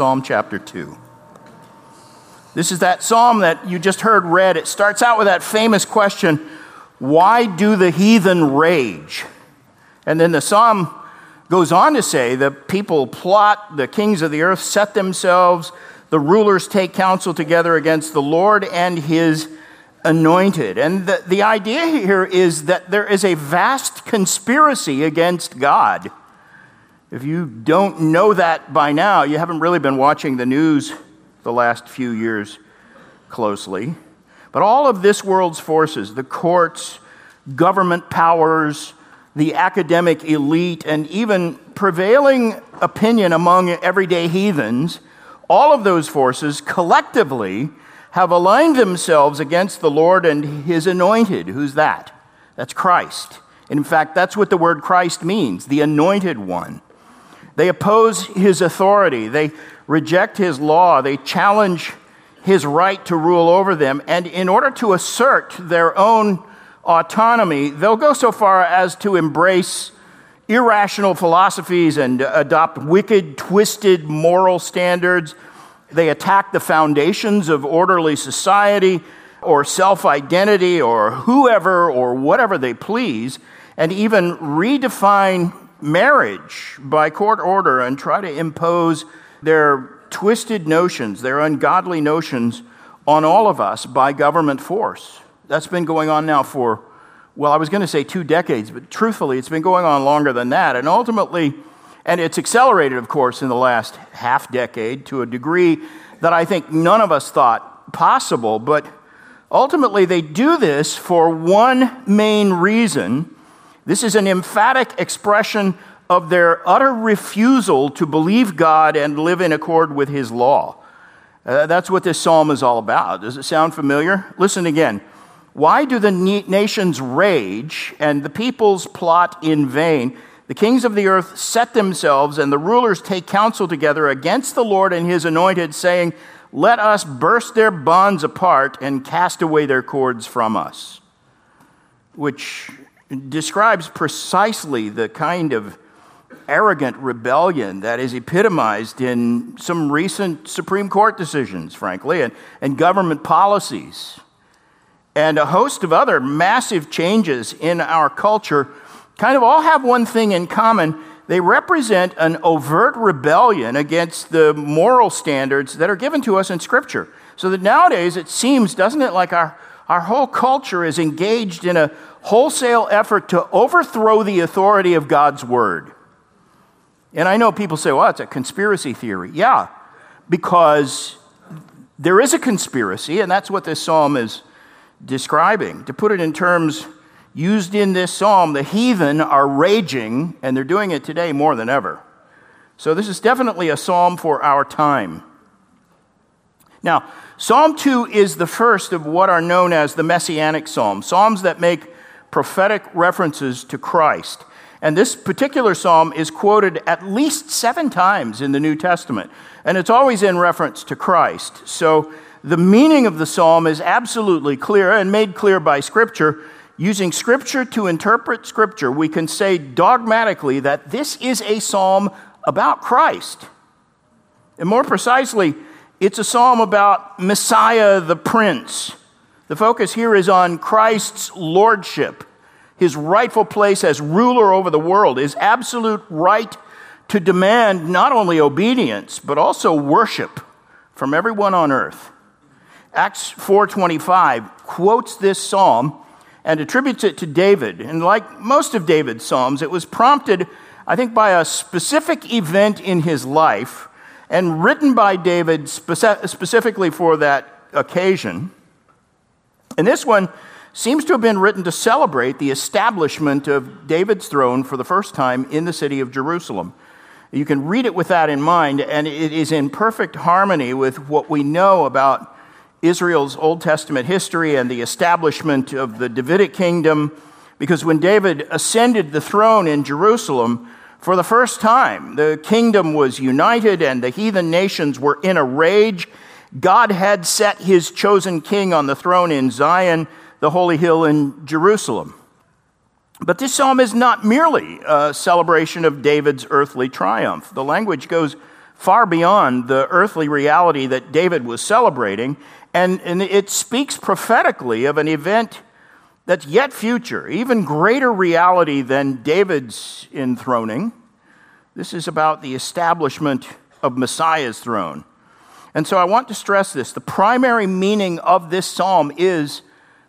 Psalm chapter 2. This is that psalm that you just heard read. It starts out with that famous question Why do the heathen rage? And then the psalm goes on to say the people plot, the kings of the earth set themselves, the rulers take counsel together against the Lord and his anointed. And the, the idea here is that there is a vast conspiracy against God. If you don't know that by now, you haven't really been watching the news the last few years closely. But all of this world's forces, the courts, government powers, the academic elite, and even prevailing opinion among everyday heathens, all of those forces collectively have aligned themselves against the Lord and his anointed. Who's that? That's Christ. In fact, that's what the word Christ means the anointed one. They oppose his authority, they reject his law, they challenge his right to rule over them, and in order to assert their own autonomy, they'll go so far as to embrace irrational philosophies and adopt wicked, twisted moral standards. They attack the foundations of orderly society or self identity or whoever or whatever they please, and even redefine marriage by court order and try to impose their twisted notions, their ungodly notions on all of us by government force. That's been going on now for, well, I was going to say two decades, but truthfully, it's been going on longer than that. And ultimately, and it's accelerated, of course, in the last half decade to a degree that I think none of us thought possible. But ultimately, they do this for one main reason. This is an emphatic expression of their utter refusal to believe God and live in accord with His law. Uh, that's what this psalm is all about. Does it sound familiar? Listen again. Why do the nations rage and the peoples plot in vain? The kings of the earth set themselves, and the rulers take counsel together against the Lord and his anointed, saying, Let us burst their bonds apart and cast away their cords from us. Which describes precisely the kind of arrogant rebellion that is epitomized in some recent Supreme Court decisions, frankly, and, and government policies, and a host of other massive changes in our culture kind of all have one thing in common. They represent an overt rebellion against the moral standards that are given to us in Scripture. So that nowadays it seems, doesn't it, like our, our whole culture is engaged in a wholesale effort to overthrow the authority of God's Word. And I know people say, well, it's a conspiracy theory. Yeah, because there is a conspiracy, and that's what this psalm is describing. To put it in terms used in this psalm, the heathen are raging, and they're doing it today more than ever. So this is definitely a psalm for our time. Now, Psalm 2 is the first of what are known as the messianic psalms, psalms that make prophetic references to Christ. And this particular psalm is quoted at least seven times in the New Testament, and it's always in reference to Christ. So the meaning of the psalm is absolutely clear and made clear by Scripture. Using Scripture to interpret Scripture, we can say dogmatically that this is a psalm about Christ. And more precisely, it's a psalm about Messiah the Prince. The focus here is on Christ's lordship his rightful place as ruler over the world, his absolute right to demand not only obedience but also worship from everyone on earth. Acts 4:25 quotes this psalm and attributes it to David. And like most of David's psalms, it was prompted I think by a specific event in his life and written by David specifically for that occasion. And this one seems to have been written to celebrate the establishment of David's throne for the first time in the city of Jerusalem. You can read it with that in mind, and it is in perfect harmony with what we know about Israel's Old Testament history and the establishment of the Davidic kingdom. Because when David ascended the throne in Jerusalem, for the first time, the kingdom was united and the heathen nations were in a rage. God had set his chosen king on the throne in Zion the holy hill in Jerusalem. But this psalm is not merely a celebration of David's earthly triumph. The language goes far beyond the earthly reality that David was celebrating, and, and it speaks prophetically of an event that's yet future, even greater reality than David's enthroning. This is about the establishment of Messiah's throne. And so I want to stress this. The primary meaning of this psalm is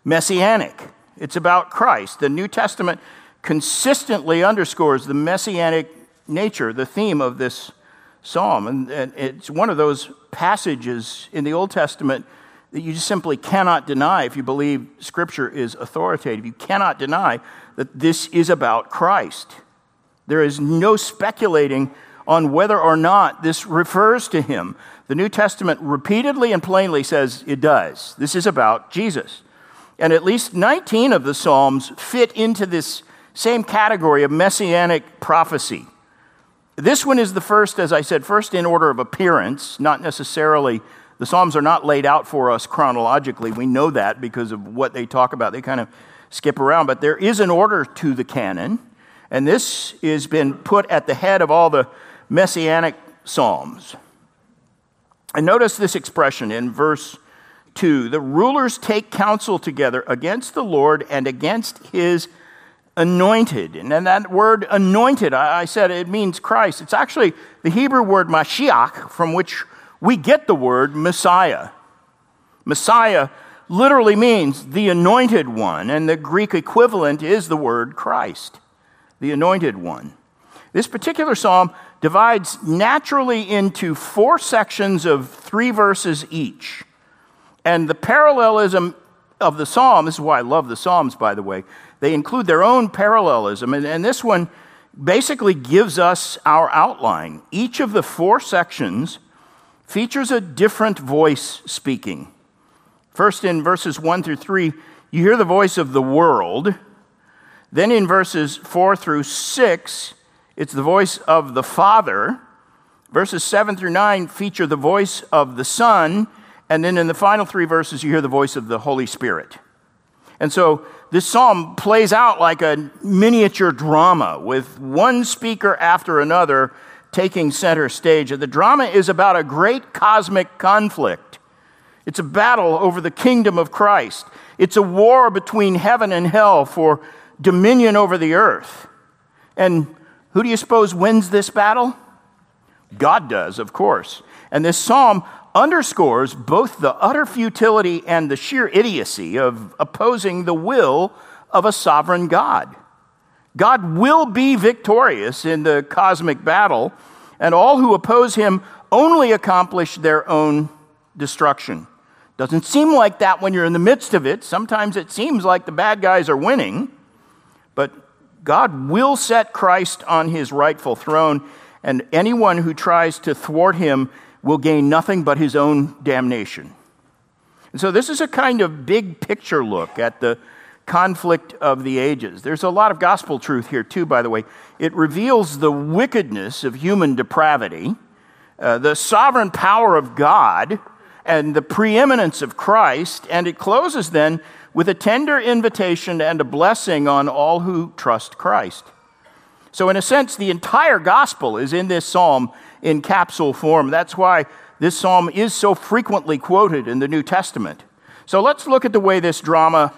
messianic, it's about Christ. The New Testament consistently underscores the messianic nature, the theme of this psalm. And, and it's one of those passages in the Old Testament that you just simply cannot deny if you believe Scripture is authoritative. You cannot deny that this is about Christ. There is no speculating on whether or not this refers to him. The New Testament repeatedly and plainly says it does. This is about Jesus. And at least 19 of the Psalms fit into this same category of messianic prophecy. This one is the first, as I said, first in order of appearance, not necessarily, the Psalms are not laid out for us chronologically. We know that because of what they talk about. They kind of skip around, but there is an order to the canon, and this has been put at the head of all the messianic Psalms. And notice this expression in verse 2 the rulers take counsel together against the Lord and against his anointed. And then that word anointed, I said it means Christ. It's actually the Hebrew word Mashiach, from which we get the word Messiah. Messiah literally means the anointed one, and the Greek equivalent is the word Christ, the anointed one. This particular psalm divides naturally into four sections of three verses each. And the parallelism of the psalm, this is why I love the psalms, by the way, they include their own parallelism. And, and this one basically gives us our outline. Each of the four sections features a different voice speaking. First, in verses 1 through 3, you hear the voice of the world. Then, in verses 4 through 6, it's the voice of the Father. Verses 7 through 9 feature the voice of the Son. And then in the final three verses, you hear the voice of the Holy Spirit. And so this psalm plays out like a miniature drama with one speaker after another taking center stage. And the drama is about a great cosmic conflict. It's a battle over the kingdom of Christ. It's a war between heaven and hell for dominion over the earth. And who do you suppose wins this battle? God does, of course. And this psalm underscores both the utter futility and the sheer idiocy of opposing the will of a sovereign God. God will be victorious in the cosmic battle, and all who oppose him only accomplish their own destruction. Doesn't seem like that when you're in the midst of it. Sometimes it seems like the bad guys are winning, but God will set Christ on his rightful throne, and anyone who tries to thwart him will gain nothing but his own damnation. And so, this is a kind of big picture look at the conflict of the ages. There's a lot of gospel truth here, too, by the way. It reveals the wickedness of human depravity, uh, the sovereign power of God, and the preeminence of Christ, and it closes then with a tender invitation and a blessing on all who trust Christ. So, in a sense, the entire gospel is in this psalm in capsule form. That's why this psalm is so frequently quoted in the New Testament. So let's look at the way this drama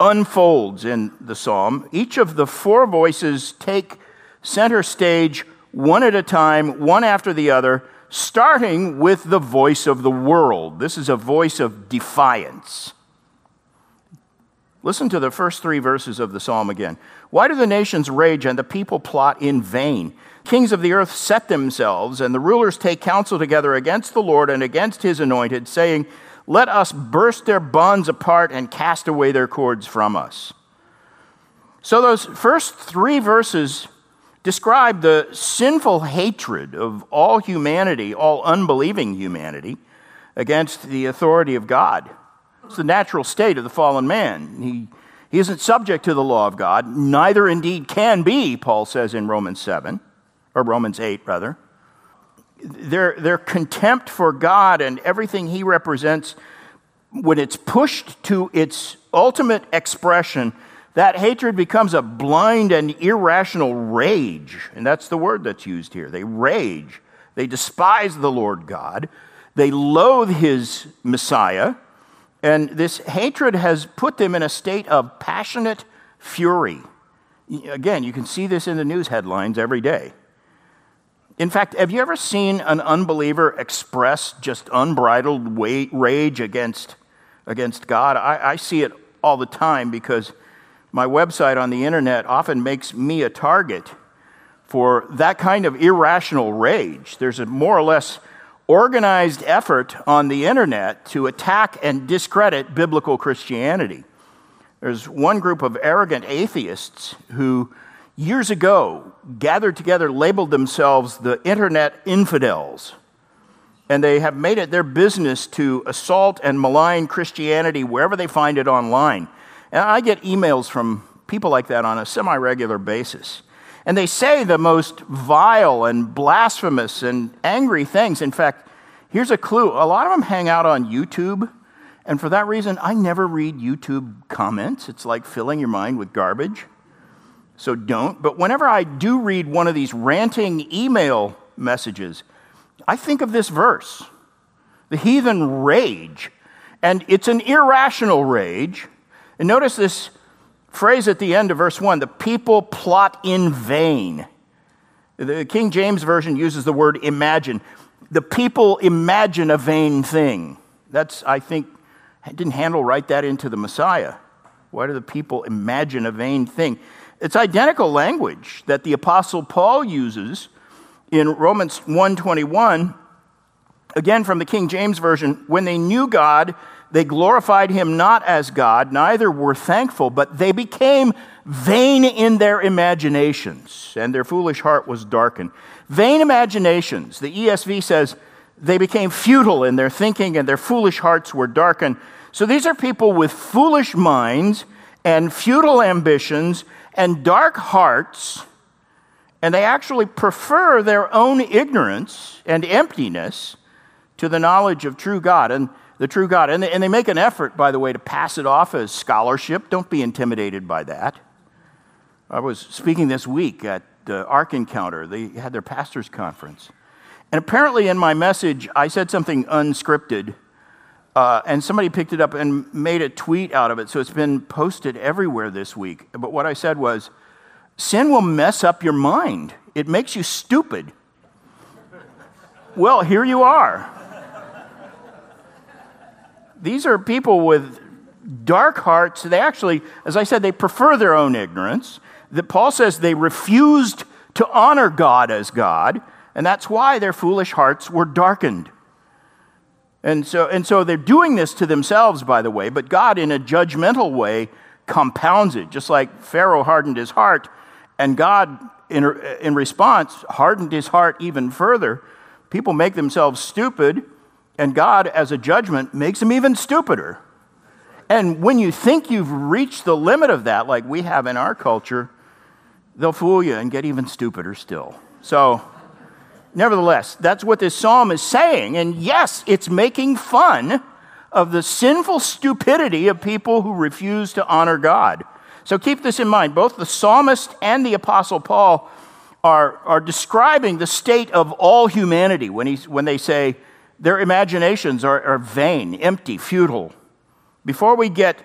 unfolds in the psalm. Each of the four voices take center stage one at a time, one after the other, starting with the voice of the world. This is a voice of defiance. Listen to the first three verses of the psalm again. Why do the nations rage and the people plot in vain? Kings of the earth set themselves, and the rulers take counsel together against the Lord and against his anointed, saying, Let us burst their bonds apart and cast away their cords from us. So, those first three verses describe the sinful hatred of all humanity, all unbelieving humanity, against the authority of God. The natural state of the fallen man. He, he isn't subject to the law of God, neither indeed can be, Paul says in Romans 7 or Romans 8, rather. Their, their contempt for God and everything He represents, when it's pushed to its ultimate expression, that hatred becomes a blind and irrational rage. And that's the word that's used here. They rage They despise the Lord God. They loathe his Messiah. And this hatred has put them in a state of passionate fury. Again, you can see this in the news headlines every day. In fact, have you ever seen an unbeliever express just unbridled rage against, against God? I, I see it all the time because my website on the internet often makes me a target for that kind of irrational rage. There's a more or less organized effort on the internet to attack and discredit biblical Christianity. There's one group of arrogant atheists who years ago gathered together, labeled themselves the internet infidels. And they have made it their business to assault and malign Christianity wherever they find it online. And I get emails from people like that on a semi regular basis. And they say the most vile and blasphemous and angry things. In fact, here's a clue a lot of them hang out on YouTube. And for that reason, I never read YouTube comments. It's like filling your mind with garbage so don't. But whenever I do read one of these ranting email messages, I think of this verse the heathen rage. And it's an irrational rage. And notice this phrase at the end of verse 1 the people plot in vain. The King James Version uses the word imagine. The people imagine a vain thing. That's, I think, didn't Handel right that into the Messiah. Why do the people imagine a vain thing? It's identical language that the apostle Paul uses in Romans 1:21 again from the King James version when they knew God they glorified him not as God neither were thankful but they became vain in their imaginations and their foolish heart was darkened. Vain imaginations. The ESV says they became futile in their thinking and their foolish hearts were darkened. So these are people with foolish minds and futile ambitions and dark hearts, and they actually prefer their own ignorance and emptiness to the knowledge of true God. And the true God. And they, and they make an effort, by the way, to pass it off as scholarship. Don't be intimidated by that. I was speaking this week at the Ark Encounter, they had their pastor's conference. And apparently, in my message, I said something unscripted uh, and somebody picked it up and made a tweet out of it, so it's been posted everywhere this week. But what I said was sin will mess up your mind, it makes you stupid. well, here you are. These are people with dark hearts. They actually, as I said, they prefer their own ignorance. That Paul says they refused to honor God as God, and that's why their foolish hearts were darkened. And so, and so they're doing this to themselves, by the way, but God, in a judgmental way, compounds it. Just like Pharaoh hardened his heart, and God, in, in response, hardened his heart even further. People make themselves stupid, and God, as a judgment, makes them even stupider. And when you think you've reached the limit of that, like we have in our culture, they'll fool you and get even stupider still. So, Nevertheless, that's what this psalm is saying. And yes, it's making fun of the sinful stupidity of people who refuse to honor God. So keep this in mind. Both the psalmist and the apostle Paul are, are describing the state of all humanity when, he's, when they say their imaginations are, are vain, empty, futile. Before we get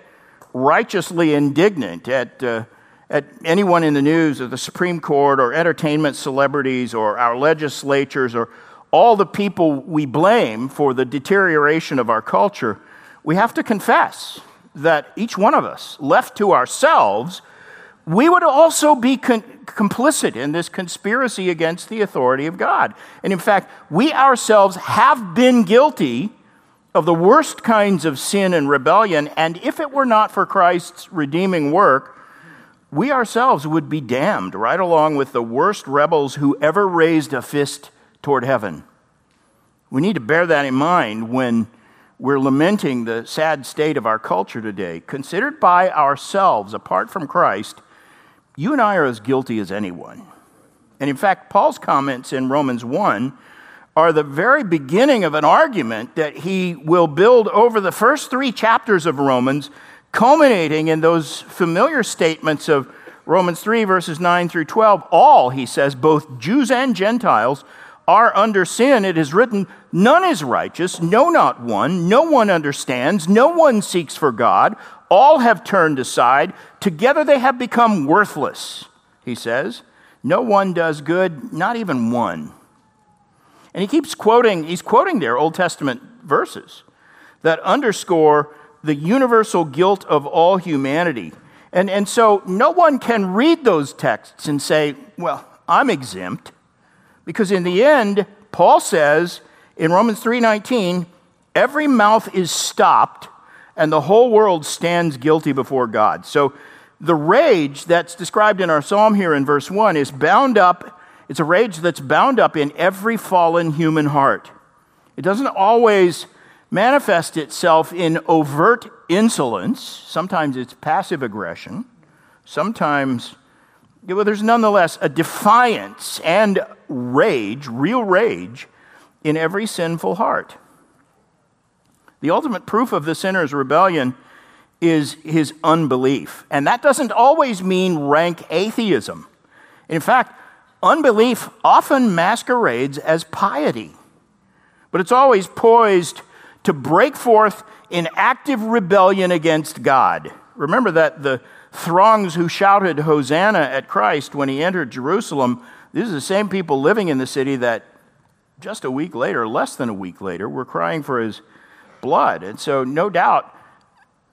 righteously indignant at uh, at anyone in the news or the Supreme Court or entertainment celebrities or our legislatures or all the people we blame for the deterioration of our culture, we have to confess that each one of us, left to ourselves, we would also be con- complicit in this conspiracy against the authority of God. And in fact, we ourselves have been guilty of the worst kinds of sin and rebellion. And if it were not for Christ's redeeming work, we ourselves would be damned right along with the worst rebels who ever raised a fist toward heaven. We need to bear that in mind when we're lamenting the sad state of our culture today. Considered by ourselves, apart from Christ, you and I are as guilty as anyone. And in fact, Paul's comments in Romans 1 are the very beginning of an argument that he will build over the first three chapters of Romans culminating in those familiar statements of Romans 3, verses 9 through 12. All, he says, both Jews and Gentiles, are under sin. It is written, None is righteous, no, not one. No one understands, no one seeks for God. All have turned aside. Together they have become worthless, he says. No one does good, not even one. And he keeps quoting, he's quoting there Old Testament verses that underscore the universal guilt of all humanity. And, and so no one can read those texts and say, well, I'm exempt. Because in the end, Paul says in Romans 3:19, every mouth is stopped and the whole world stands guilty before God. So the rage that's described in our psalm here in verse 1 is bound up, it's a rage that's bound up in every fallen human heart. It doesn't always manifest itself in overt insolence, sometimes it's passive aggression, sometimes well, there's nonetheless a defiance and rage, real rage, in every sinful heart. The ultimate proof of the sinner's rebellion is his unbelief. And that doesn't always mean rank atheism. In fact, unbelief often masquerades as piety, but it's always poised to break forth in active rebellion against God. Remember that the throngs who shouted Hosanna at Christ when he entered Jerusalem these are the same people living in the city that just a week later, less than a week later, were crying for his blood. And so, no doubt,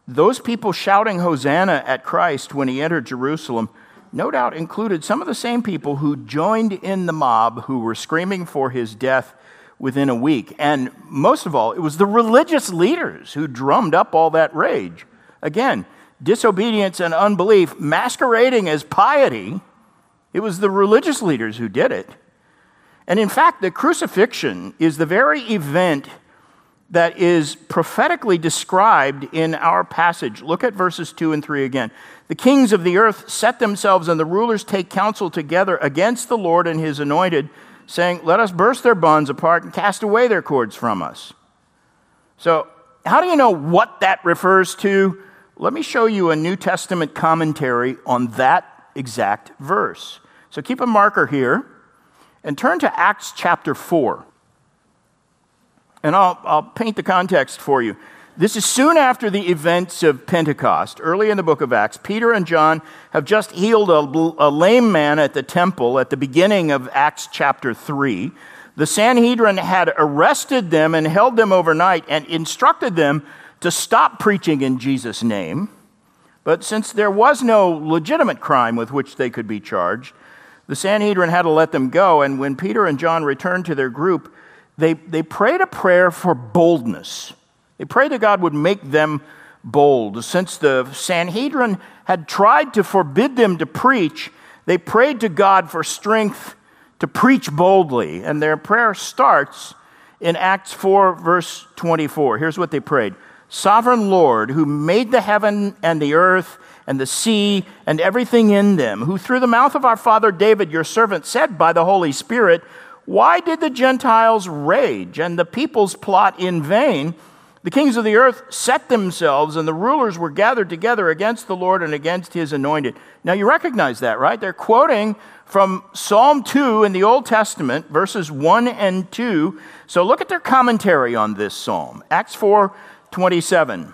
those people shouting Hosanna at Christ when he entered Jerusalem, no doubt included some of the same people who joined in the mob who were screaming for his death within a week. And most of all, it was the religious leaders who drummed up all that rage. Again, disobedience and unbelief masquerading as piety it was the religious leaders who did it. And in fact, the crucifixion is the very event that is prophetically described in our passage. Look at verses 2 and 3 again. The kings of the earth set themselves, and the rulers take counsel together against the Lord and his anointed, saying, Let us burst their bonds apart and cast away their cords from us. So, how do you know what that refers to? Let me show you a New Testament commentary on that exact verse. So keep a marker here and turn to Acts chapter 4. And I'll, I'll paint the context for you. This is soon after the events of Pentecost. Early in the book of Acts, Peter and John have just healed a, a, lame man at the temple at the beginning of Acts chapter 3. The Sanhedrin had arrested them and held them overnight and instructed them to stop preaching in Jesus' name. But since there was no legitimate crime with which they could be charged, the Sanhedrin had to let them go, and when Peter and John returned to their group, they, they prayed a prayer for boldness. They prayed that God would make them bold. Since the Sanhedrin had tried to forbid them to preach, they prayed to God for strength to preach boldly. And their prayer starts in Acts 4, verse 24. Here's what they prayed Sovereign Lord, who made the heaven and the earth and the sea and everything in them, who through the mouth of our father David, your servant, said by the Holy Spirit, Why did the Gentiles rage and the peoples plot in vain? The kings of the earth set themselves, and the rulers were gathered together against the Lord and against his anointed. Now you recognize that, right? They're quoting from Psalm 2 in the Old Testament, verses 1 and 2. So look at their commentary on this psalm. Acts 4 27.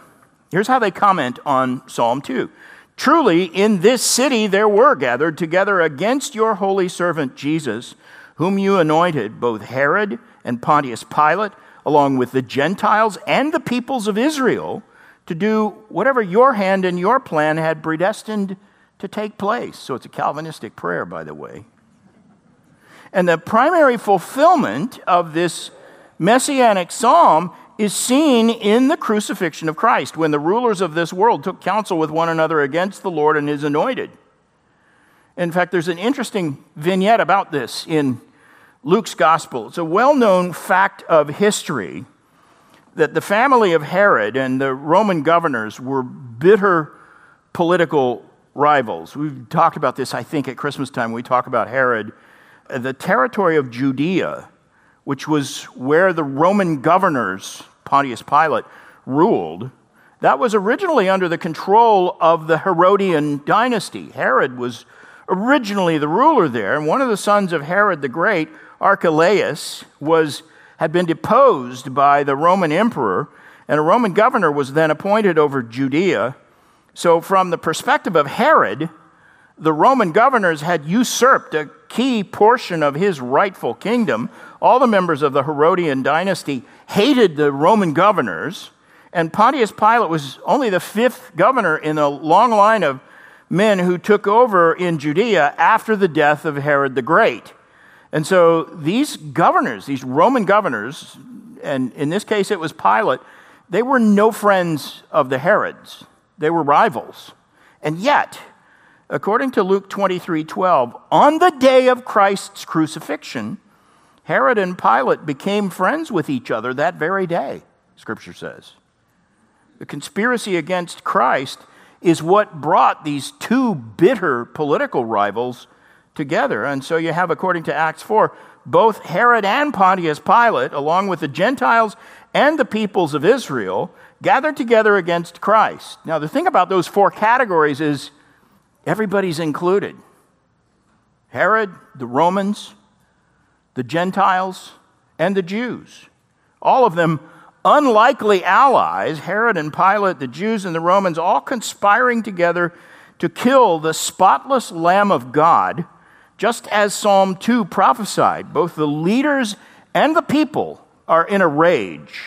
Here's how they comment on Psalm 2. Truly, in this city there were gathered together against your holy servant Jesus, whom you anointed, both Herod and Pontius Pilate, along with the Gentiles and the peoples of Israel, to do whatever your hand and your plan had predestined to take place. So it's a Calvinistic prayer, by the way. And the primary fulfillment of this messianic psalm is seen in the crucifixion of Christ when the rulers of this world took counsel with one another against the Lord and his anointed. In fact, there's an interesting vignette about this in Luke's gospel. It's a well known fact of history that the family of Herod and the Roman governors were bitter political rivals. We've talked about this, I think, at Christmas time. We talk about Herod. The territory of Judea, which was where the Roman governors Pontius Pilate ruled, that was originally under the control of the Herodian dynasty. Herod was originally the ruler there, and one of the sons of Herod the Great, Archelaus was, had been deposed by the Roman emperor, and a Roman governor was then appointed over Judea. So, from the perspective of Herod, the Roman governors had usurped a key portion of his rightful kingdom. All the members of the Herodian dynasty hated the Roman governors, and Pontius Pilate was only the fifth governor in a long line of men who took over in Judea after the death of Herod the Great. And so these governors, these Roman governors, and in this case it was Pilate, they were no friends of the Herods. They were rivals. And yet, according to Luke 23 12, on the day of Christ's crucifixion, Herod and Pilate became friends with each other that very day, Scripture says. The conspiracy against Christ is what brought these two bitter political rivals together. And so you have, according to Acts 4, both Herod and Pontius Pilate, along with the Gentiles and the peoples of Israel, gathered together against Christ. Now, the thing about those four categories is everybody's included Herod, the Romans, the Gentiles, and the Jews. All of them unlikely allies, Herod and Pilate, the Jews and the Romans, all conspiring together to kill the spotless Lamb of God, just as Psalm 2 prophesied. Both the leaders and the people are in a rage.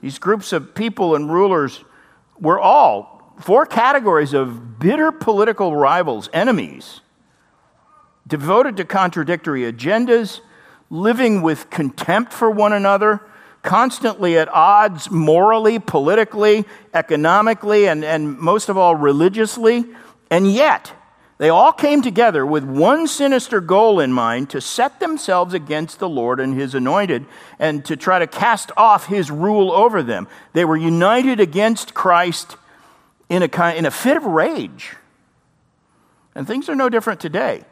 These groups of people and rulers were all four categories of bitter political rivals, enemies, devoted to contradictory agendas, living with contempt for one another constantly at odds morally, politically, economically, and, and most of all, religiously. And yet, they all came together with one sinister goal in mind to set themselves against the Lord and his anointed and to try to cast off his rule over them. They were united against Christ in a, kind, in a fit of rage. And things are no different today.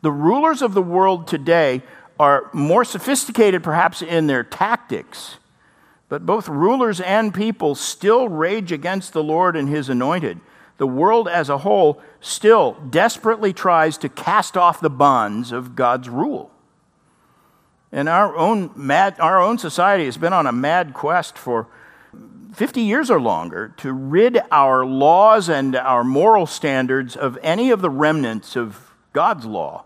The rulers of the world today are more sophisticated, perhaps, in their tactics, but both rulers and people still rage against the Lord and his anointed. The world as a whole still desperately tries to cast off the bonds of God's rule. And our own, mad, our own society has been on a mad quest for 50 years or longer to rid our laws and our moral standards of any of the remnants of God's law.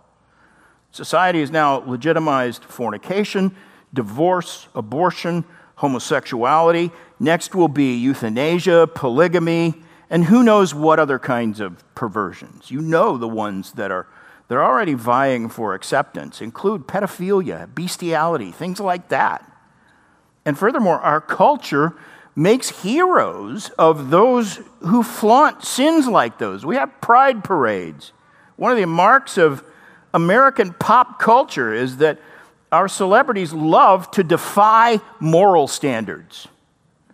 Society has now legitimized fornication, divorce, abortion, homosexuality. Next will be euthanasia, polygamy, and who knows what other kinds of perversions. You know the ones that are they're already vying for acceptance include pedophilia, bestiality, things like that. And furthermore, our culture makes heroes of those who flaunt sins like those. We have pride parades. One of the marks of American pop culture is that our celebrities love to defy moral standards.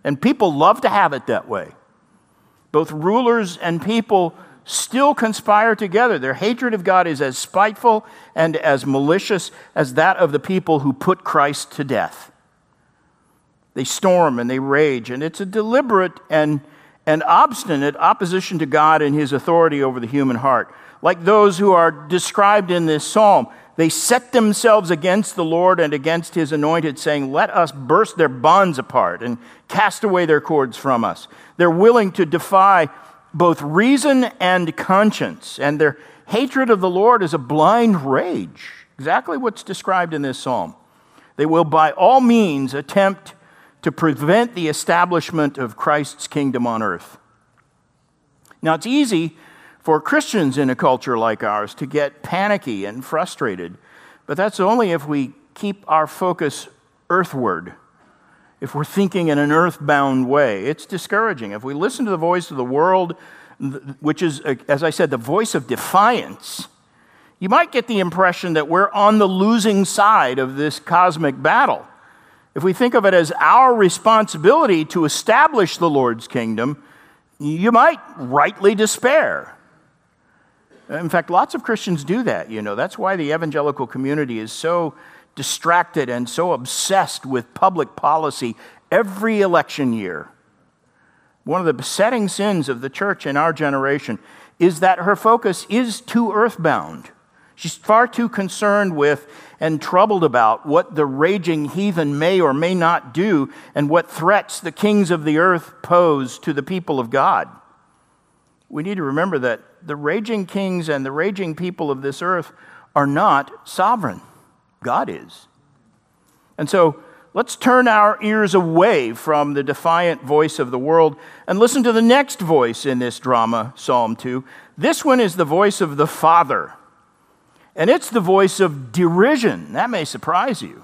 And people love to have it that way. Both rulers and people still conspire together. Their hatred of God is as spiteful and as malicious as that of the people who put Christ to death. They storm and they rage, and it's a deliberate and, and obstinate opposition to God and his authority over the human heart like those who are described in this psalm. They set themselves against the Lord and against his anointed, saying, Let us burst their bonds apart and cast away their cords from us. They're willing to defy both reason and conscience, and their hatred of the Lord is a blind rage. Exactly what's described in this psalm. They will by all means attempt to prevent the establishment of Christ's kingdom on earth. Now, it's easy for Christians in a culture like ours to get panicky and frustrated. But that's only if we keep our focus earthward, if we're thinking in an earthbound way. It's discouraging. If we listen to the voice of the world, which is, uh, as I said, the voice of defiance, you might get the impression that we're on the losing side of this cosmic battle. If we think of it as our responsibility to establish the Lord's kingdom, you might rightly despair. In fact, lots of Christians do that, you know. That's why the evangelical community is so distracted and so obsessed with public policy every election year. One of the besetting sins of the church in our generation is that her focus is too earthbound. She's far too concerned with and troubled about what the raging heathen may or may not do and what threats the kings of the earth pose to the people of God. We need to remember that the raging kings and the raging people of this earth are not sovereign. God is. And so let's turn our ears away from the defiant voice of the world and listen to the next voice in this drama, Psalm 2. This one is the voice of the Father. And it's the voice of derision. That may surprise you.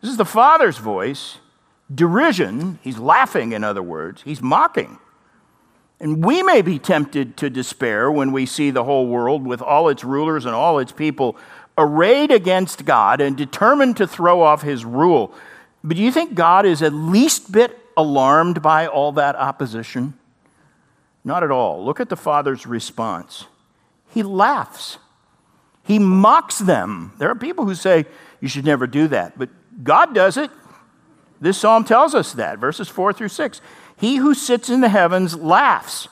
This is the Father's voice. Derision, he's laughing, in other words, he's mocking. And we may be tempted to despair when we see the whole world with all its rulers and all its people arrayed against God and determined to throw off his rule. But do you think God is at least bit alarmed by all that opposition? Not at all. Look at the Father's response. He laughs. He mocks them. There are people who say you should never do that, but God does it. This psalm tells us that, verses 4 through 6. He who sits in the heavens laughs.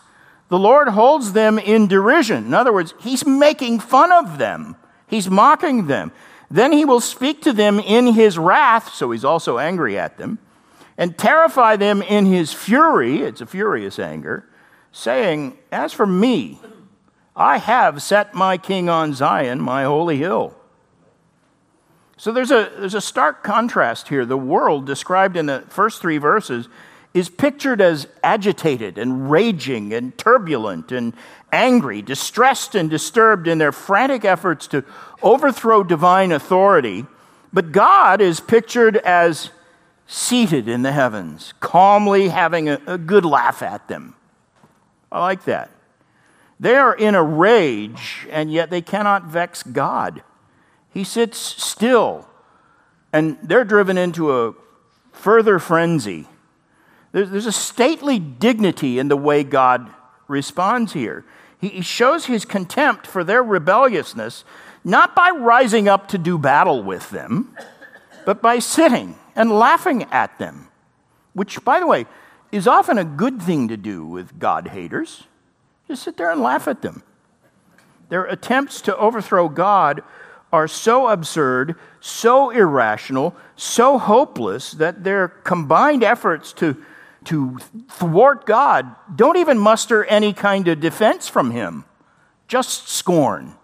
The Lord holds them in derision. In other words, he's making fun of them, he's mocking them. Then he will speak to them in his wrath, so he's also angry at them, and terrify them in his fury. It's a furious anger, saying, As for me, I have set my king on Zion, my holy hill. So there's a, there's a stark contrast here. The world described in the first three verses is pictured as agitated and raging and turbulent and angry, distressed and disturbed in their frantic efforts to overthrow divine authority. But God is pictured as seated in the heavens, calmly having a, a good laugh at them. I like that. They are in a rage, and yet they cannot vex God. He sits still, and they're driven into a further frenzy. There's a stately dignity in the way God responds here. He shows his contempt for their rebelliousness, not by rising up to do battle with them, but by sitting and laughing at them, which, by the way, is often a good thing to do with God haters. Just sit there and laugh at them. Their attempts to overthrow God are so absurd, so irrational, so hopeless that their combined efforts to to thwart God don't even muster any kind of defense from him, just scorn.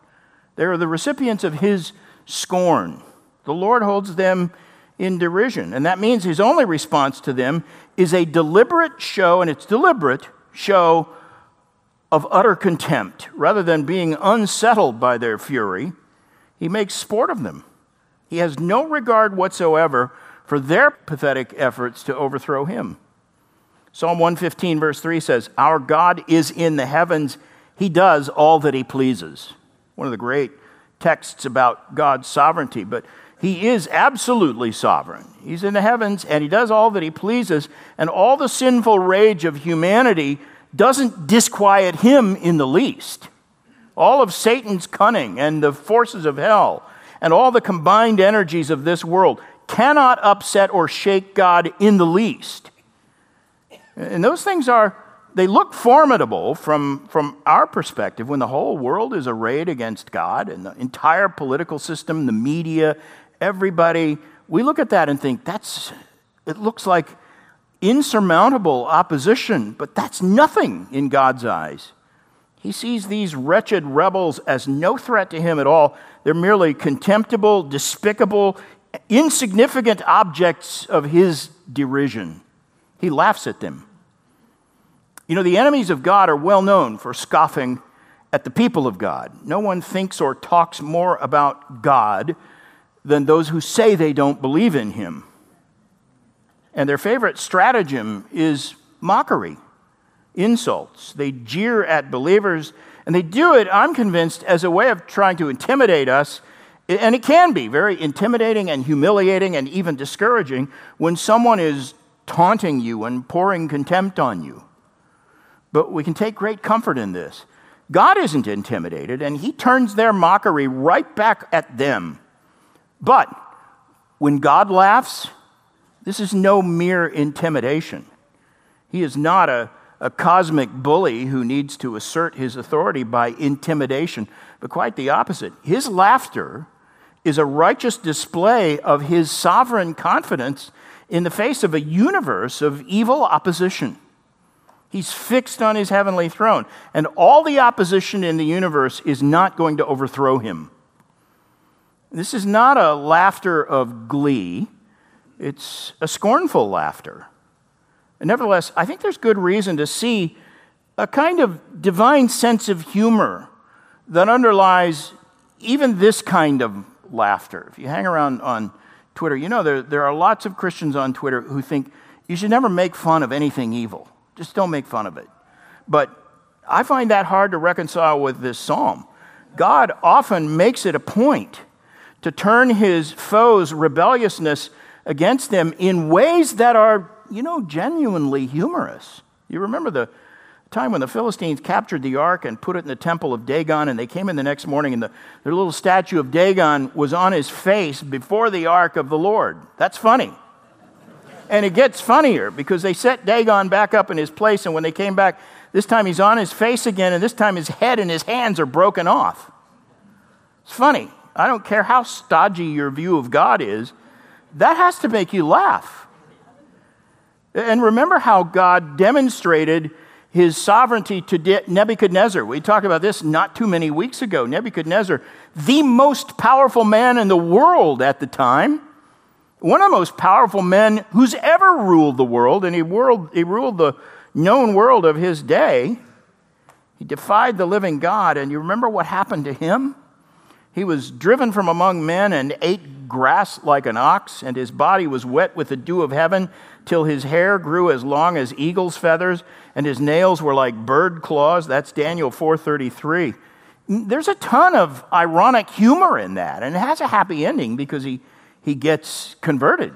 They're the recipients of his scorn. The Lord holds them in derision, and that means his only response to them is a deliberate show, and it's deliberate show of utter contempt. Rather than being unsettled by their fury, he makes sport of them. He has no regard whatsoever for their pathetic efforts to overthrow him. Psalm 115, verse 3 says, Our God is in the heavens. He does all that he pleases. One of the great texts about God's sovereignty, but he is absolutely sovereign. He's in the heavens and he does all that he pleases, and all the sinful rage of humanity doesn't disquiet him in the least. All of Satan's cunning and the forces of hell and all the combined energies of this world cannot upset or shake God in the least. And those things are, they look formidable from, from our perspective when the whole world is arrayed against God and the entire political system, the media, everybody. We look at that and think, that's, it looks like insurmountable opposition, but that's nothing in God's eyes. He sees these wretched rebels as no threat to him at all. They're merely contemptible, despicable, insignificant objects of his derision. He laughs at them. You know, the enemies of God are well known for scoffing at the people of God. No one thinks or talks more about God than those who say they don't believe in him. And their favorite stratagem is mockery, insults. They jeer at believers, and they do it, I'm convinced, as a way of trying to intimidate us. And it can be very intimidating and humiliating and even discouraging when someone is taunting you and pouring contempt on you. But we can take great comfort in this. God isn't intimidated, and He turns their mockery right back at them. But when God laughs, this is no mere intimidation. He is not a, a cosmic bully who needs to assert his authority by intimidation, but quite the opposite. His laughter is a righteous display of his sovereign confidence in the face of a universe of evil opposition. He's fixed on his heavenly throne, and all the opposition in the universe is not going to overthrow him. This is not a laughter of glee, it's a scornful laughter. And nevertheless, I think there's good reason to see a kind of divine sense of humor that underlies even this kind of laughter. If you hang around on Twitter, you know there, there are lots of Christians on Twitter who think you should never make fun of anything evil. Just don't make fun of it. But I find that hard to reconcile with this psalm. God often makes it a point to turn his foes' rebelliousness against them in ways that are, you know, genuinely humorous. You remember the time when the Philistines captured the ark and put it in the temple of Dagon, and they came in the next morning, and the, their little statue of Dagon was on his face before the ark of the Lord. That's funny. And it gets funnier because they set Dagon back up in his place, and when they came back, this time he's on his face again, and this time his head and his hands are broken off. It's funny. I don't care how stodgy your view of God is, that has to make you laugh. And remember how God demonstrated his sovereignty to Nebuchadnezzar. We talked about this not too many weeks ago. Nebuchadnezzar, the most powerful man in the world at the time, one of the most powerful men who's ever ruled the world, and he, world, he ruled the known world of his day. He defied the living God, and you remember what happened to him? He was driven from among men and ate grass like an ox, and his body was wet with the dew of heaven, till his hair grew as long as eagle's feathers, and his nails were like bird claws. That's Daniel 4:33. There's a ton of ironic humor in that, and it has a happy ending because he he gets converted.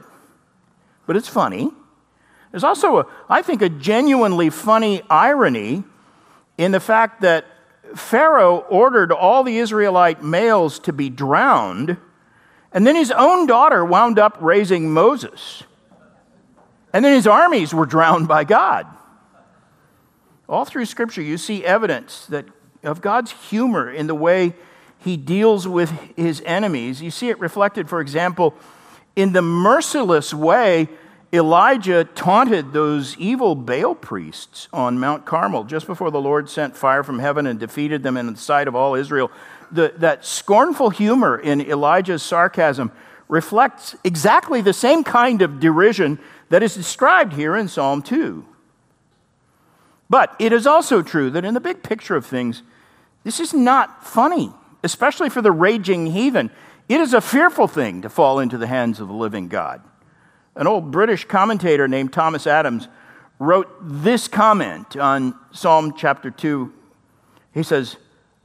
But it's funny. There's also, a, I think, a genuinely funny irony in the fact that Pharaoh ordered all the Israelite males to be drowned, and then his own daughter wound up raising Moses. And then his armies were drowned by God. All through Scripture, you see evidence that, of God's humor in the way he deals with his enemies. You see it reflected, for example, in the merciless way Elijah taunted those evil Baal priests on Mount Carmel just before the Lord sent fire from heaven and defeated them in the sight of all Israel. The, that scornful humor in Elijah's sarcasm reflects exactly the same kind of derision that is described here in Psalm 2. But it is also true that in the big picture of things, this is not funny especially for the raging heathen. It is a fearful thing to fall into the hands of the living God. An old British commentator named Thomas Adams wrote this comment on Psalm chapter 2. He says,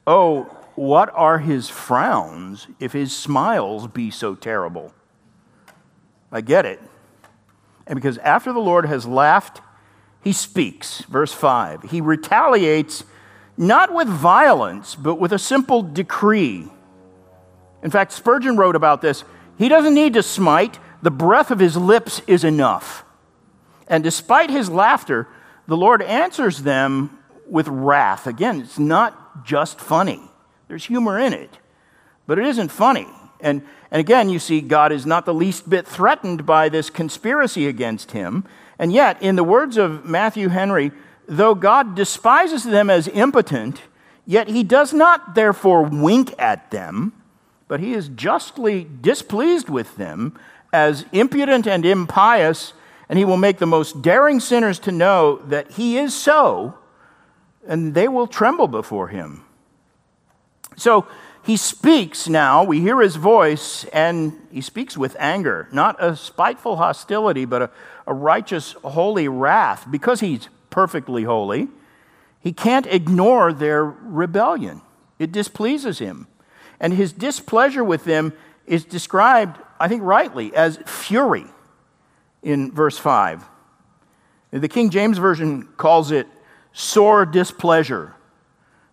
Oh, what are his frowns if his smiles be so terrible? I get it. And because after the Lord has laughed, he speaks. Verse 5. He retaliates not with violence, but with a simple decree. In fact, Spurgeon wrote about this. He doesn't need to smite, the breath of his lips is enough. And despite his laughter, the Lord answers them with wrath. Again, it's not just funny, there's humor in it, but it isn't funny. And, and again, you see, God is not the least bit threatened by this conspiracy against him. And yet, in the words of Matthew Henry, though God despises them as impotent, yet he does not therefore wink at them, but he is justly displeased with them as impudent and impious, and he will make the most daring sinners to know that he is so, and they will tremble before him. So he speaks now, we hear his voice, and he speaks with anger, not a spiteful hostility, but a, a righteous, holy wrath, because he's perfectly holy, he can't ignore their rebellion. It displeases him. And his displeasure with them is described, I think rightly, as fury in verse 5. The King James Version calls it sore displeasure.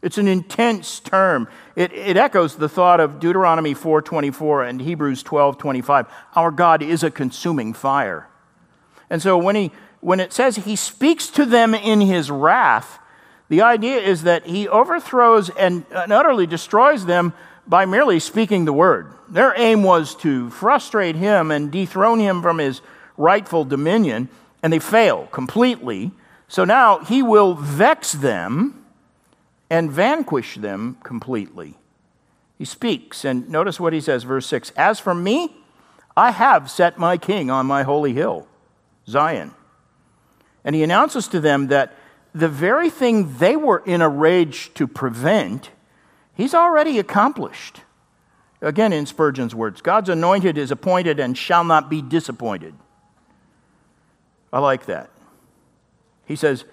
It's an intense term. It, it echoes the thought of Deuteronomy 4:24 and Hebrews 12:25. Our God is a consuming fire. And so when he when it says he speaks to them in his wrath, the idea is that he overthrows and, and utterly destroys them by merely speaking the word. Their aim was to frustrate him and dethrone him from his rightful dominion, and they fail completely. So now he will vex them and vanquish them completely. He speaks, and notice what he says, verse 6 As for me, I have set my king on my holy hill, Zion. And he announces to them that the very thing they were in a rage to prevent, he's already accomplished. Again, in Spurgeon's words, God's anointed is appointed and shall not be disappointed. I like that. He says,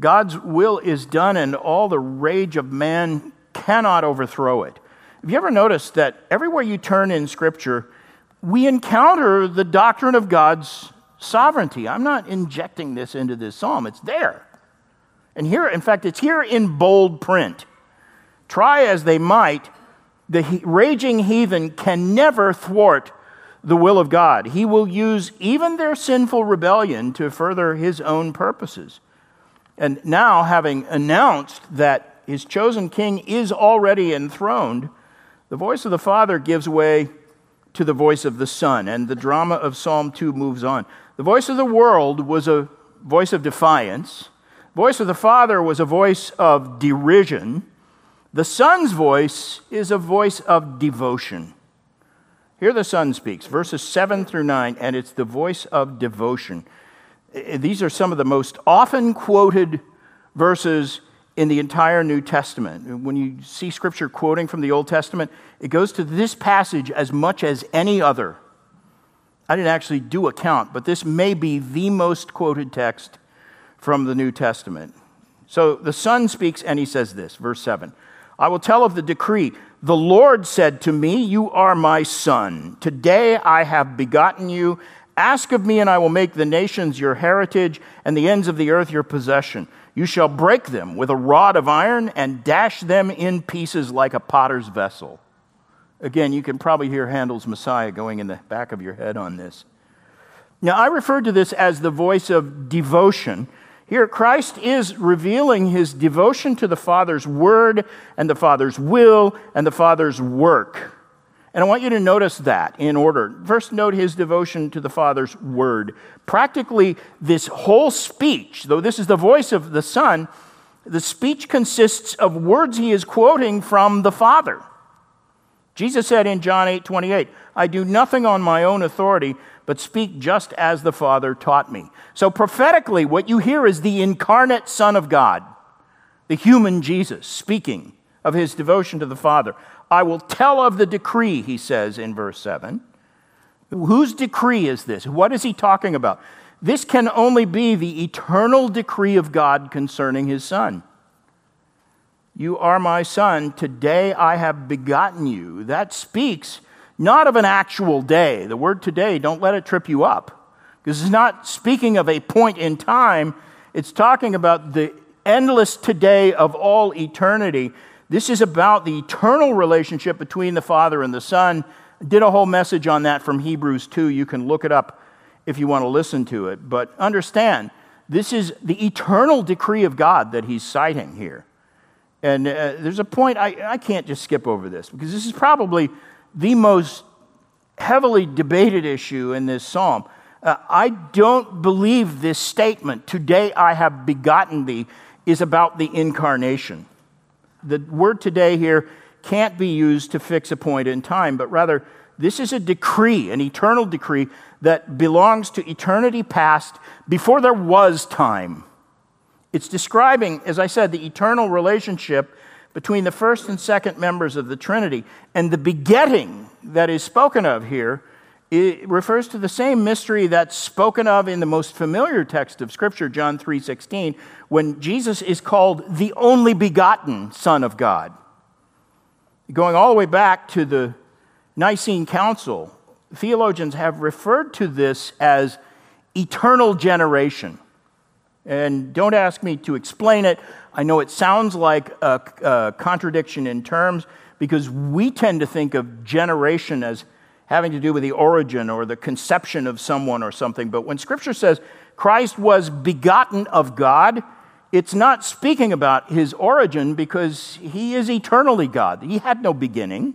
God's will is done, and all the rage of man cannot overthrow it. Have you ever noticed that everywhere you turn in Scripture, we encounter the doctrine of God's sovereignty? I'm not injecting this into this psalm, it's there. And here, in fact, it's here in bold print. Try as they might, the raging heathen can never thwart the will of God. He will use even their sinful rebellion to further his own purposes. And now, having announced that his chosen king is already enthroned, the voice of the Father gives way to the voice of the Son, and the drama of Psalm 2 moves on. The voice of the world was a voice of defiance. Voice of the Father was a voice of derision. The Son's voice is a voice of devotion. Here the Son speaks, verses 7 through 9, and it's the voice of devotion. These are some of the most often quoted verses in the entire New Testament. When you see scripture quoting from the Old Testament, it goes to this passage as much as any other. I didn't actually do a count, but this may be the most quoted text from the New Testament. So the Son speaks and he says this, verse 7 I will tell of the decree. The Lord said to me, You are my son. Today I have begotten you. Ask of me, and I will make the nations your heritage and the ends of the earth your possession. You shall break them with a rod of iron and dash them in pieces like a potter's vessel. Again, you can probably hear Handel's Messiah going in the back of your head on this. Now, I refer to this as the voice of devotion here, Christ is revealing his devotion to the Father's word and the Father's will and the Father's work. And I want you to notice that in order. First, note his devotion to the Father's word. Practically, this whole speech, though this is the voice of the Son, the speech consists of words he is quoting from the Father. Jesus said in John 8 28, I do nothing on my own authority, but speak just as the Father taught me. So, prophetically, what you hear is the incarnate Son of God, the human Jesus, speaking of his devotion to the Father. I will tell of the decree, he says in verse 7. Whose decree is this? What is he talking about? This can only be the eternal decree of God concerning his Son. You are my Son. Today I have begotten you. That speaks not of an actual day. The word today, don't let it trip you up. Because it's not speaking of a point in time, it's talking about the endless today of all eternity. This is about the eternal relationship between the Father and the Son. I did a whole message on that from Hebrews 2. You can look it up if you want to listen to it. But understand, this is the eternal decree of God that he's citing here. And uh, there's a point, I, I can't just skip over this because this is probably the most heavily debated issue in this psalm. Uh, I don't believe this statement, today I have begotten thee, is about the incarnation. The word today here can't be used to fix a point in time, but rather, this is a decree, an eternal decree that belongs to eternity past before there was time. It's describing, as I said, the eternal relationship between the first and second members of the Trinity. And the begetting that is spoken of here it refers to the same mystery that's spoken of in the most familiar text of Scripture, John 3:16, when Jesus is called the only begotten Son of God. Going all the way back to the Nicene Council, theologians have referred to this as eternal generation. And don't ask me to explain it. I know it sounds like a, a contradiction in terms because we tend to think of generation as having to do with the origin or the conception of someone or something. But when Scripture says Christ was begotten of God, it's not speaking about his origin because he is eternally God. He had no beginning.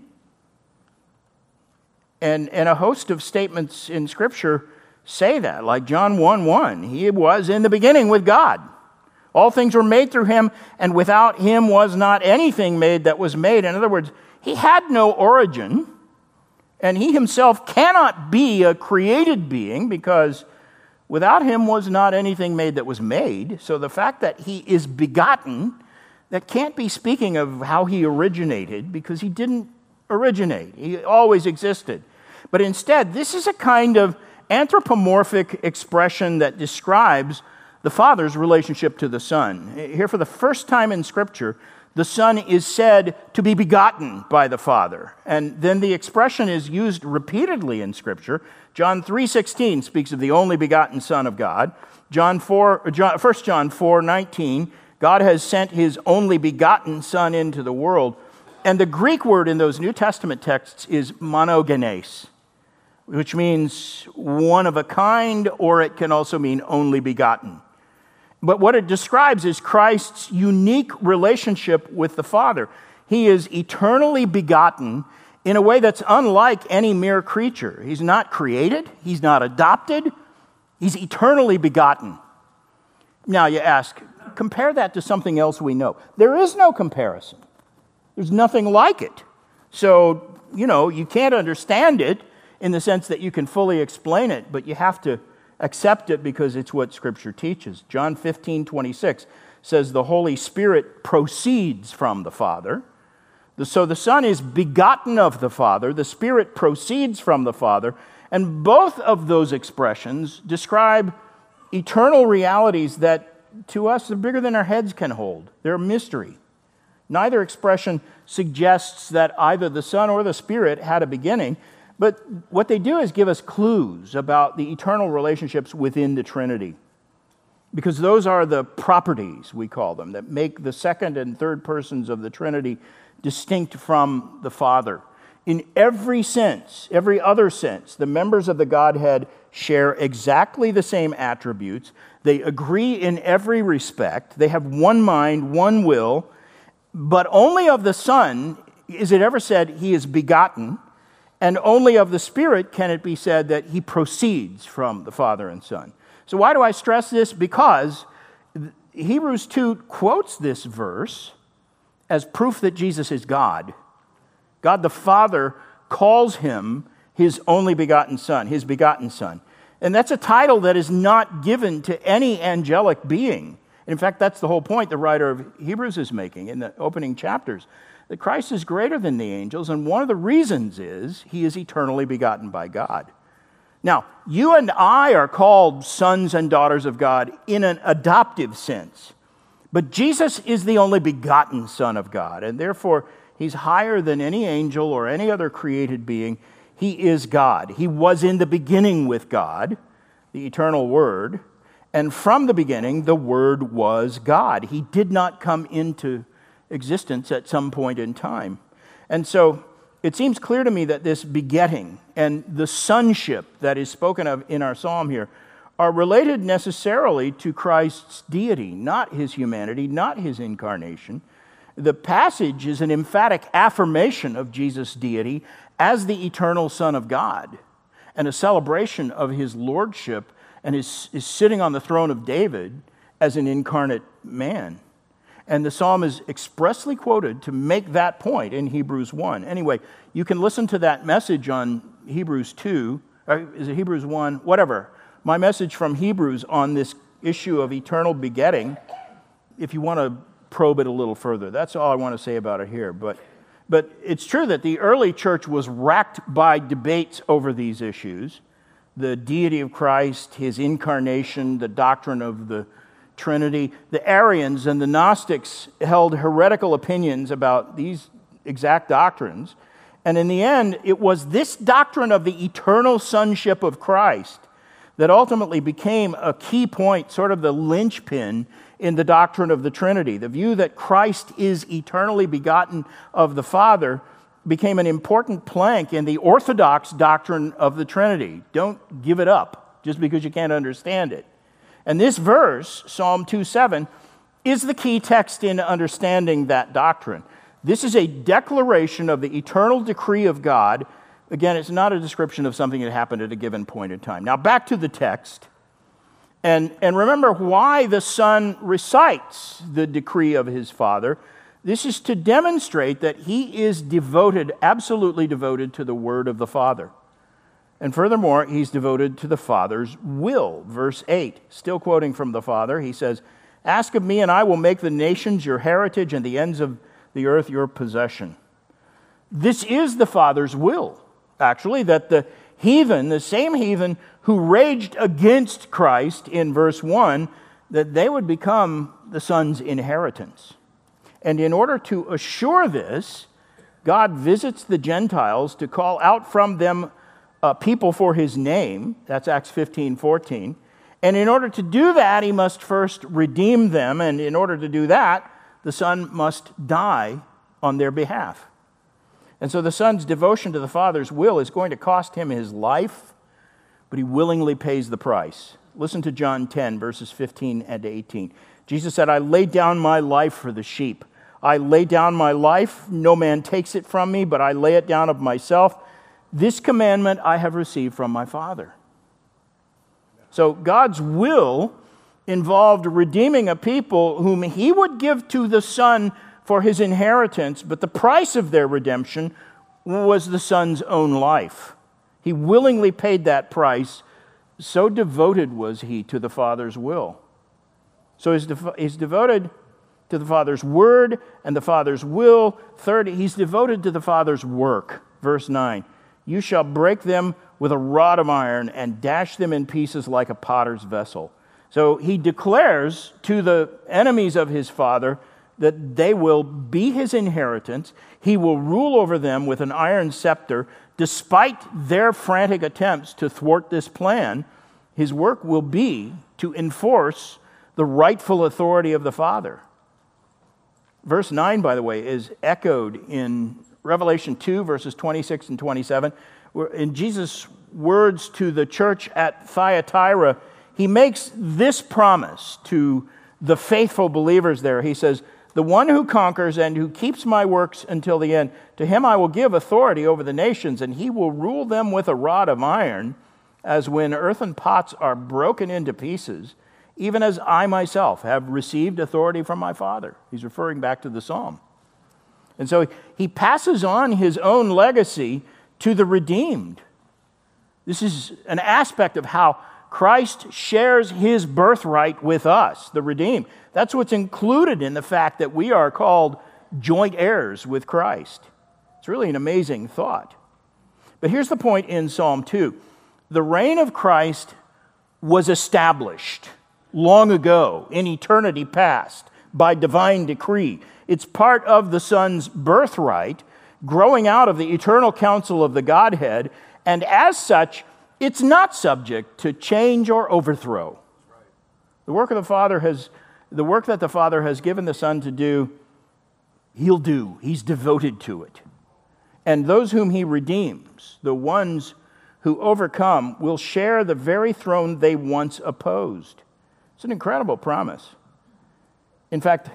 And, and a host of statements in Scripture say that, like John 1 1. He was in the beginning with God. All things were made through him, and without him was not anything made that was made. In other words, he had no origin, and he himself cannot be a created being because without him was not anything made that was made. So the fact that he is begotten, that can't be speaking of how he originated because he didn't originate, he always existed. But instead, this is a kind of anthropomorphic expression that describes the Father's relationship to the Son. Here, for the first time in Scripture, the Son is said to be begotten by the Father. And then the expression is used repeatedly in Scripture. John 3.16 speaks of the only begotten Son of God. John 4, John, 1 John 4.19, God has sent his only begotten Son into the world. And the Greek word in those New Testament texts is monogenes which means one of a kind, or it can also mean only begotten. But what it describes is Christ's unique relationship with the Father. He is eternally begotten in a way that's unlike any mere creature. He's not created, he's not adopted, he's eternally begotten. Now you ask, compare that to something else we know. There is no comparison, there's nothing like it. So, you know, you can't understand it in the sense that you can fully explain it, but you have to accept it because it's what Scripture teaches. John 15, 26 says, The Holy Spirit proceeds from the Father. So the Son is begotten of the Father, the Spirit proceeds from the Father, and both of those expressions describe eternal realities that to us are bigger than our heads can hold. They're a mystery. Neither expression suggests that either the Son or the Spirit had a beginning. But what they do is give us clues about the eternal relationships within the Trinity. Because those are the properties, we call them, that make the second and third persons of the Trinity distinct from the Father. In every sense, every other sense, the members of the Godhead share exactly the same attributes. They agree in every respect. They have one mind, one will, but only of the Son is it ever said he is begotten and only of the Spirit can it be said that he proceeds from the Father and Son. So, why do I stress this? Because Hebrews 2 quotes this verse as proof that Jesus is God. God the Father calls him his only begotten Son, his begotten Son. And that's a title that is not given to any angelic being. In fact, that's the whole point the writer of Hebrews is making in the opening chapters that Christ is greater than the angels, and one of the reasons is he is eternally begotten by God. Now, you and I are called sons and daughters of God in an adoptive sense, but Jesus is the only begotten Son of God, and therefore he's higher than any angel or any other created being. He is God. He was in the beginning with God, the eternal Word, and from the beginning, the Word was God. He did not come into existence at some point in time. And so it seems clear to me that this begetting and the sonship that is spoken of in our psalm here are related necessarily to Christ's deity, not his humanity, not his incarnation. The passage is an emphatic affirmation of Jesus' deity as the eternal Son of God and a celebration of his lordship and his, his sitting on the throne of David as an incarnate man. And the psalm is expressly quoted to make that point in Hebrews 1. Anyway, you can listen to that message on Hebrews 2, or is it Hebrews 1? Whatever. My message from Hebrews on this issue of eternal begetting, if you want to probe it a little further. That's all I want to say about it here. But, but it's true that the early church was racked by debates over these issues the deity of Christ, his incarnation, the doctrine of the Trinity. The Arians and the Gnostics held heretical opinions about these exact doctrines. And in the end, it was this doctrine of the eternal sonship of Christ that ultimately became a key point, sort of the linchpin in the doctrine of the Trinity. The view that Christ is eternally begotten of the Father became an important plank in the orthodox doctrine of the Trinity. Don't give it up just because you can't understand it. And this verse, Psalm 2 7, is the key text in understanding that doctrine. This is a declaration of the eternal decree of God. Again, it's not a description of something that happened at a given point in time. Now, back to the text. And, and remember why the Son recites the decree of his Father. This is to demonstrate that he is devoted, absolutely devoted to the word of the Father. And furthermore, he's devoted to the Father's will. Verse 8, still quoting from the Father, he says, Ask of me, and I will make the nations your heritage and the ends of the earth your possession. This is the Father's will, actually, that the heathen, the same heathen who raged against Christ in verse 1, that they would become the Son's inheritance. And in order to assure this, God visits the Gentiles to call out from them uh, people for his name. That's Acts 15 14. And in order to do that, he must first redeem them. And in order to do that, the Son must die on their behalf. And so the Son's devotion to the Father's will is going to cost him his life, but he willingly pays the price. Listen to John 10, verses 15 and 18. Jesus said, I lay down my life for the sheep. I lay down my life. No man takes it from me, but I lay it down of myself. This commandment I have received from my Father. So God's will involved redeeming a people whom he would give to the Son for his inheritance, but the price of their redemption was the Son's own life. He willingly paid that price. So devoted was he to the Father's will. So he's, de- he's devoted to the Father's word and the Father's will. Third, he's devoted to the Father's work. Verse 9 You shall break them with a rod of iron and dash them in pieces like a potter's vessel. So he declares to the enemies of his Father that they will be his inheritance. He will rule over them with an iron scepter. Despite their frantic attempts to thwart this plan, his work will be to enforce the rightful authority of the Father. Verse 9, by the way, is echoed in Revelation 2, verses 26 and 27. In Jesus' words to the church at Thyatira, he makes this promise to the faithful believers there. He says, The one who conquers and who keeps my works until the end, to him I will give authority over the nations, and he will rule them with a rod of iron, as when earthen pots are broken into pieces even as I myself have received authority from my Father. He's referring back to the psalm. And so he passes on his own legacy to the redeemed. This is an aspect of how Christ shares his birthright with us, the redeemed. That's what's included in the fact that we are called joint heirs with Christ. It's really an amazing thought. But here's the point in Psalm 2 the reign of Christ was established long ago, in eternity past, by divine decree. It's part of the Son's birthright, growing out of the eternal counsel of the Godhead, and as such, it's not subject to change or overthrow. The work of the Father has, the work that the Father has given the Son to do, He'll do. He's devoted to it. And those whom He redeems, the ones who overcome, will share the very throne they once opposed. It's an incredible promise. In fact,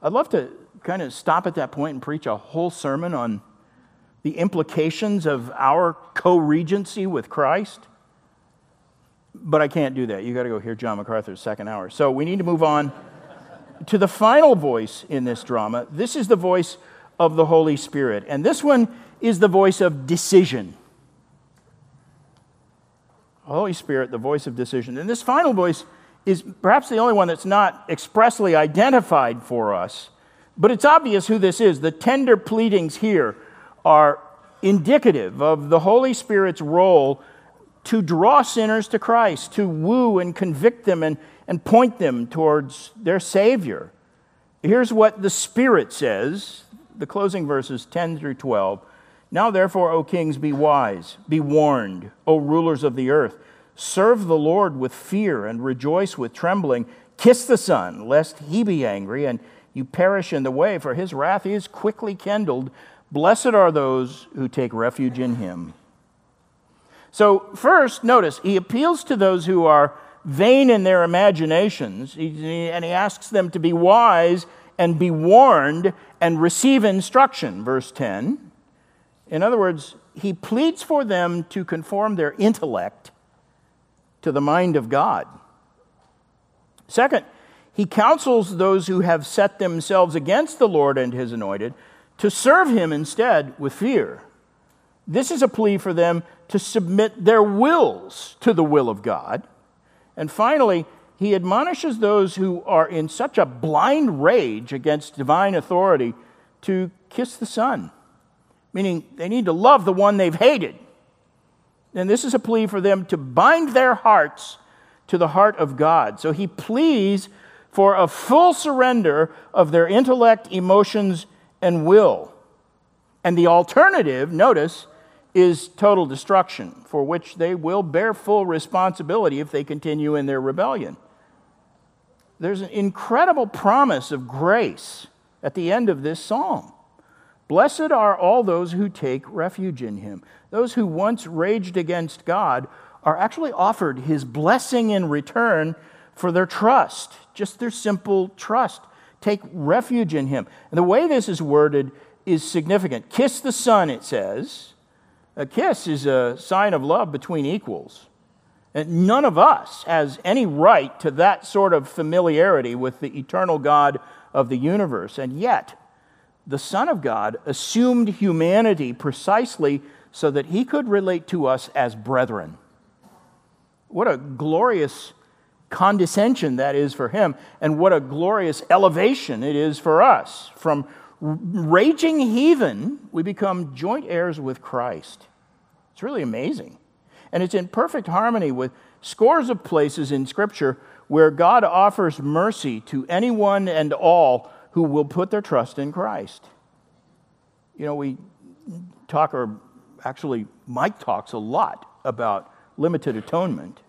I'd love to kind of stop at that point and preach a whole sermon on the implications of our co regency with Christ. But I can't do that. You got to go hear John MacArthur's second hour. So we need to move on to the final voice in this drama. This is the voice of the Holy Spirit. And this one is the voice of decision. Holy Spirit, the voice of decision. And this final voice is perhaps the only one that's not expressly identified for us, but it's obvious who this is. The tender pleadings here are indicative of the Holy Spirit's role to draw sinners to Christ, to woo and convict them and, and point them towards their Savior. Here's what the Spirit says, the closing verses 10 through 12. Now, therefore, O kings, be wise, be warned, O rulers of the earth. Serve the Lord with fear and rejoice with trembling. Kiss the Son, lest he be angry and you perish in the way, for his wrath is quickly kindled. Blessed are those who take refuge in him. So, first, notice, he appeals to those who are vain in their imaginations, and he asks them to be wise and be warned and receive instruction, verse 10. In other words, he pleads for them to conform their intellect to the mind of God. Second, he counsels those who have set themselves against the Lord and his anointed to serve him instead with fear. This is a plea for them to submit their wills to the will of God. And finally, he admonishes those who are in such a blind rage against divine authority to kiss the Son, meaning they need to love the one they've hated. And this is a plea for them to bind their hearts to the heart of God. So he pleads for a full surrender of their intellect, emotions, and will. And the alternative, notice, is total destruction, for which they will bear full responsibility if they continue in their rebellion. There's an incredible promise of grace at the end of this psalm. Blessed are all those who take refuge in him. Those who once raged against God are actually offered his blessing in return for their trust, just their simple trust. Take refuge in him. And the way this is worded is significant. Kiss the Son, it says a kiss is a sign of love between equals. And none of us has any right to that sort of familiarity with the eternal God of the universe. And yet, the Son of God assumed humanity precisely so that he could relate to us as brethren. What a glorious condescension that is for him, and what a glorious elevation it is for us. From raging heathen, we become joint heirs with Christ. It's really amazing. And it's in perfect harmony with scores of places in Scripture where God offers mercy to anyone and all who will put their trust in Christ. You know, we talk, or actually, Mike talks a lot about limited atonement.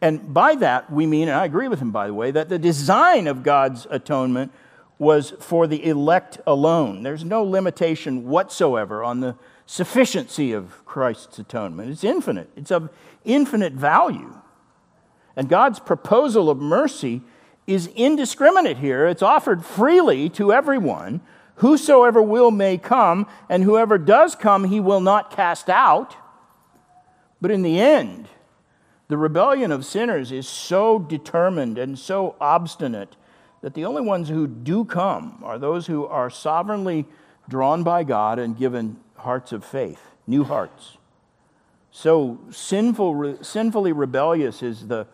And by that, we mean, and I agree with him, by the way, that the design of God's atonement was for the elect alone. There's no limitation whatsoever on the sufficiency of Christ's atonement. It's infinite, it's of infinite value. And God's proposal of mercy is indiscriminate here. It's offered freely to everyone. Whosoever will may come, and whoever does come, he will not cast out. But in the end, the rebellion of sinners is so determined and so obstinate that the only ones who do come are those who are sovereignly drawn by God and given hearts of faith, new hearts. So sinful, sinfully rebellious is the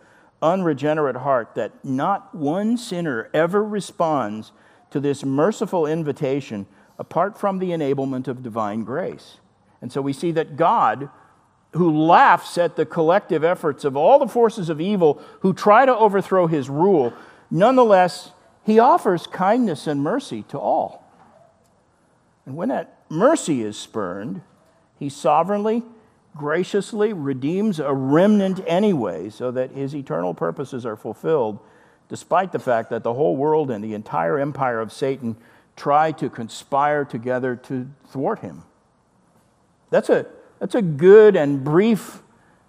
unregenerate heart that not one sinner ever responds to this merciful invitation apart from the enablement of divine grace. And so we see that God, who laughs at the collective efforts of all the forces of evil who try to overthrow his rule, nonetheless, he offers kindness and mercy to all. And when that mercy is spurned, he sovereignly, graciously redeems a remnant anyway so that his eternal purposes are fulfilled, despite the fact that the whole world and the entire empire of Satan try to conspire together to thwart him. That's a, that's a good and brief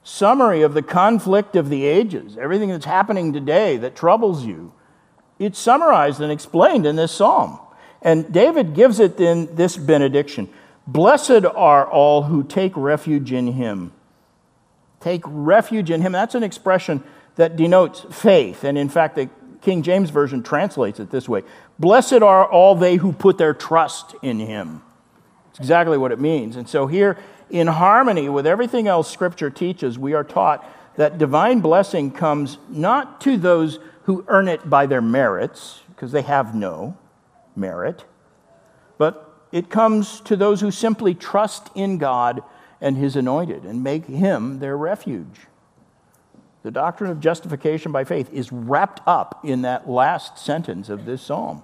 summary of the conflict of the ages, everything that's happening today that troubles you. It's summarized and explained in this psalm. And David gives it in this benediction Blessed are all who take refuge in him. Take refuge in him. That's an expression that denotes faith. And in fact, the King James Version translates it this way Blessed are all they who put their trust in him. It's exactly what it means. And so, here, in harmony with everything else Scripture teaches, we are taught that divine blessing comes not to those who earn it by their merits, because they have no, merit, but it comes to those who simply trust in God and His anointed and make Him their refuge. The doctrine of justification by faith is wrapped up in that last sentence of this psalm.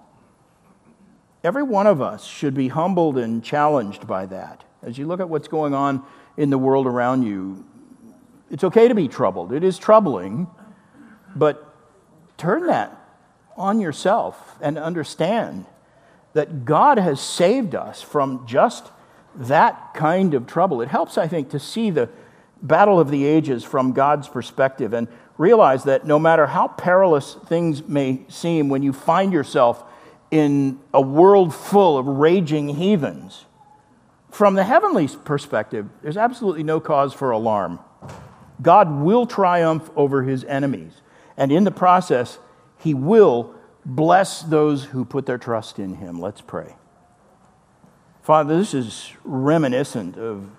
Every one of us should be humbled and challenged by that. As you look at what's going on in the world around you, it's okay to be troubled. It is troubling, but turn that on yourself and understand that God has saved us from just that kind of trouble. It helps, I think, to see the battle of the ages from God's perspective and realize that no matter how perilous things may seem when you find yourself in a world full of raging heathens, from the heavenly perspective, there's absolutely no cause for alarm. God will triumph over his enemies, and in the process, he will bless those who put their trust in him. Let's pray. Father, this is reminiscent of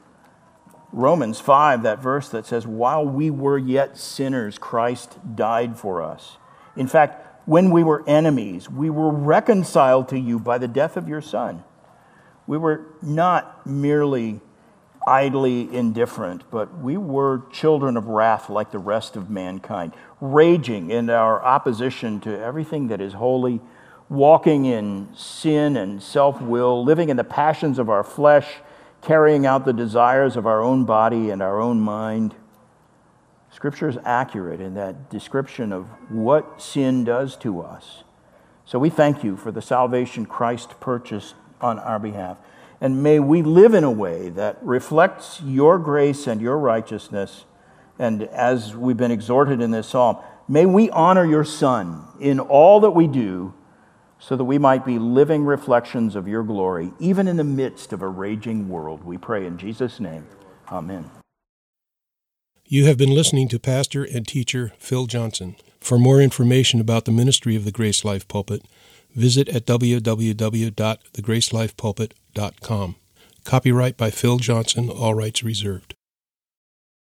Romans 5, that verse that says, While we were yet sinners, Christ died for us. In fact, when we were enemies, we were reconciled to you by the death of your Son. We were not merely idly indifferent, but we were children of wrath like the rest of mankind, raging in our opposition to everything that is holy, walking in sin and self will, living in the passions of our flesh, carrying out the desires of our own body and our own mind. Scripture is accurate in that description of what sin does to us. So we thank you for the salvation Christ purchased on our behalf. And may we live in a way that reflects your grace and your righteousness. And as we've been exhorted in this psalm, may we honor your Son in all that we do so that we might be living reflections of your glory, even in the midst of a raging world. We pray in Jesus' name. Amen. You have been listening to Pastor and teacher Phil Johnson. For more information about the ministry of the Grace Life Pulpit, visit at www.thegracelifepulpit.com. Copyright by Phil Johnson, all rights reserved.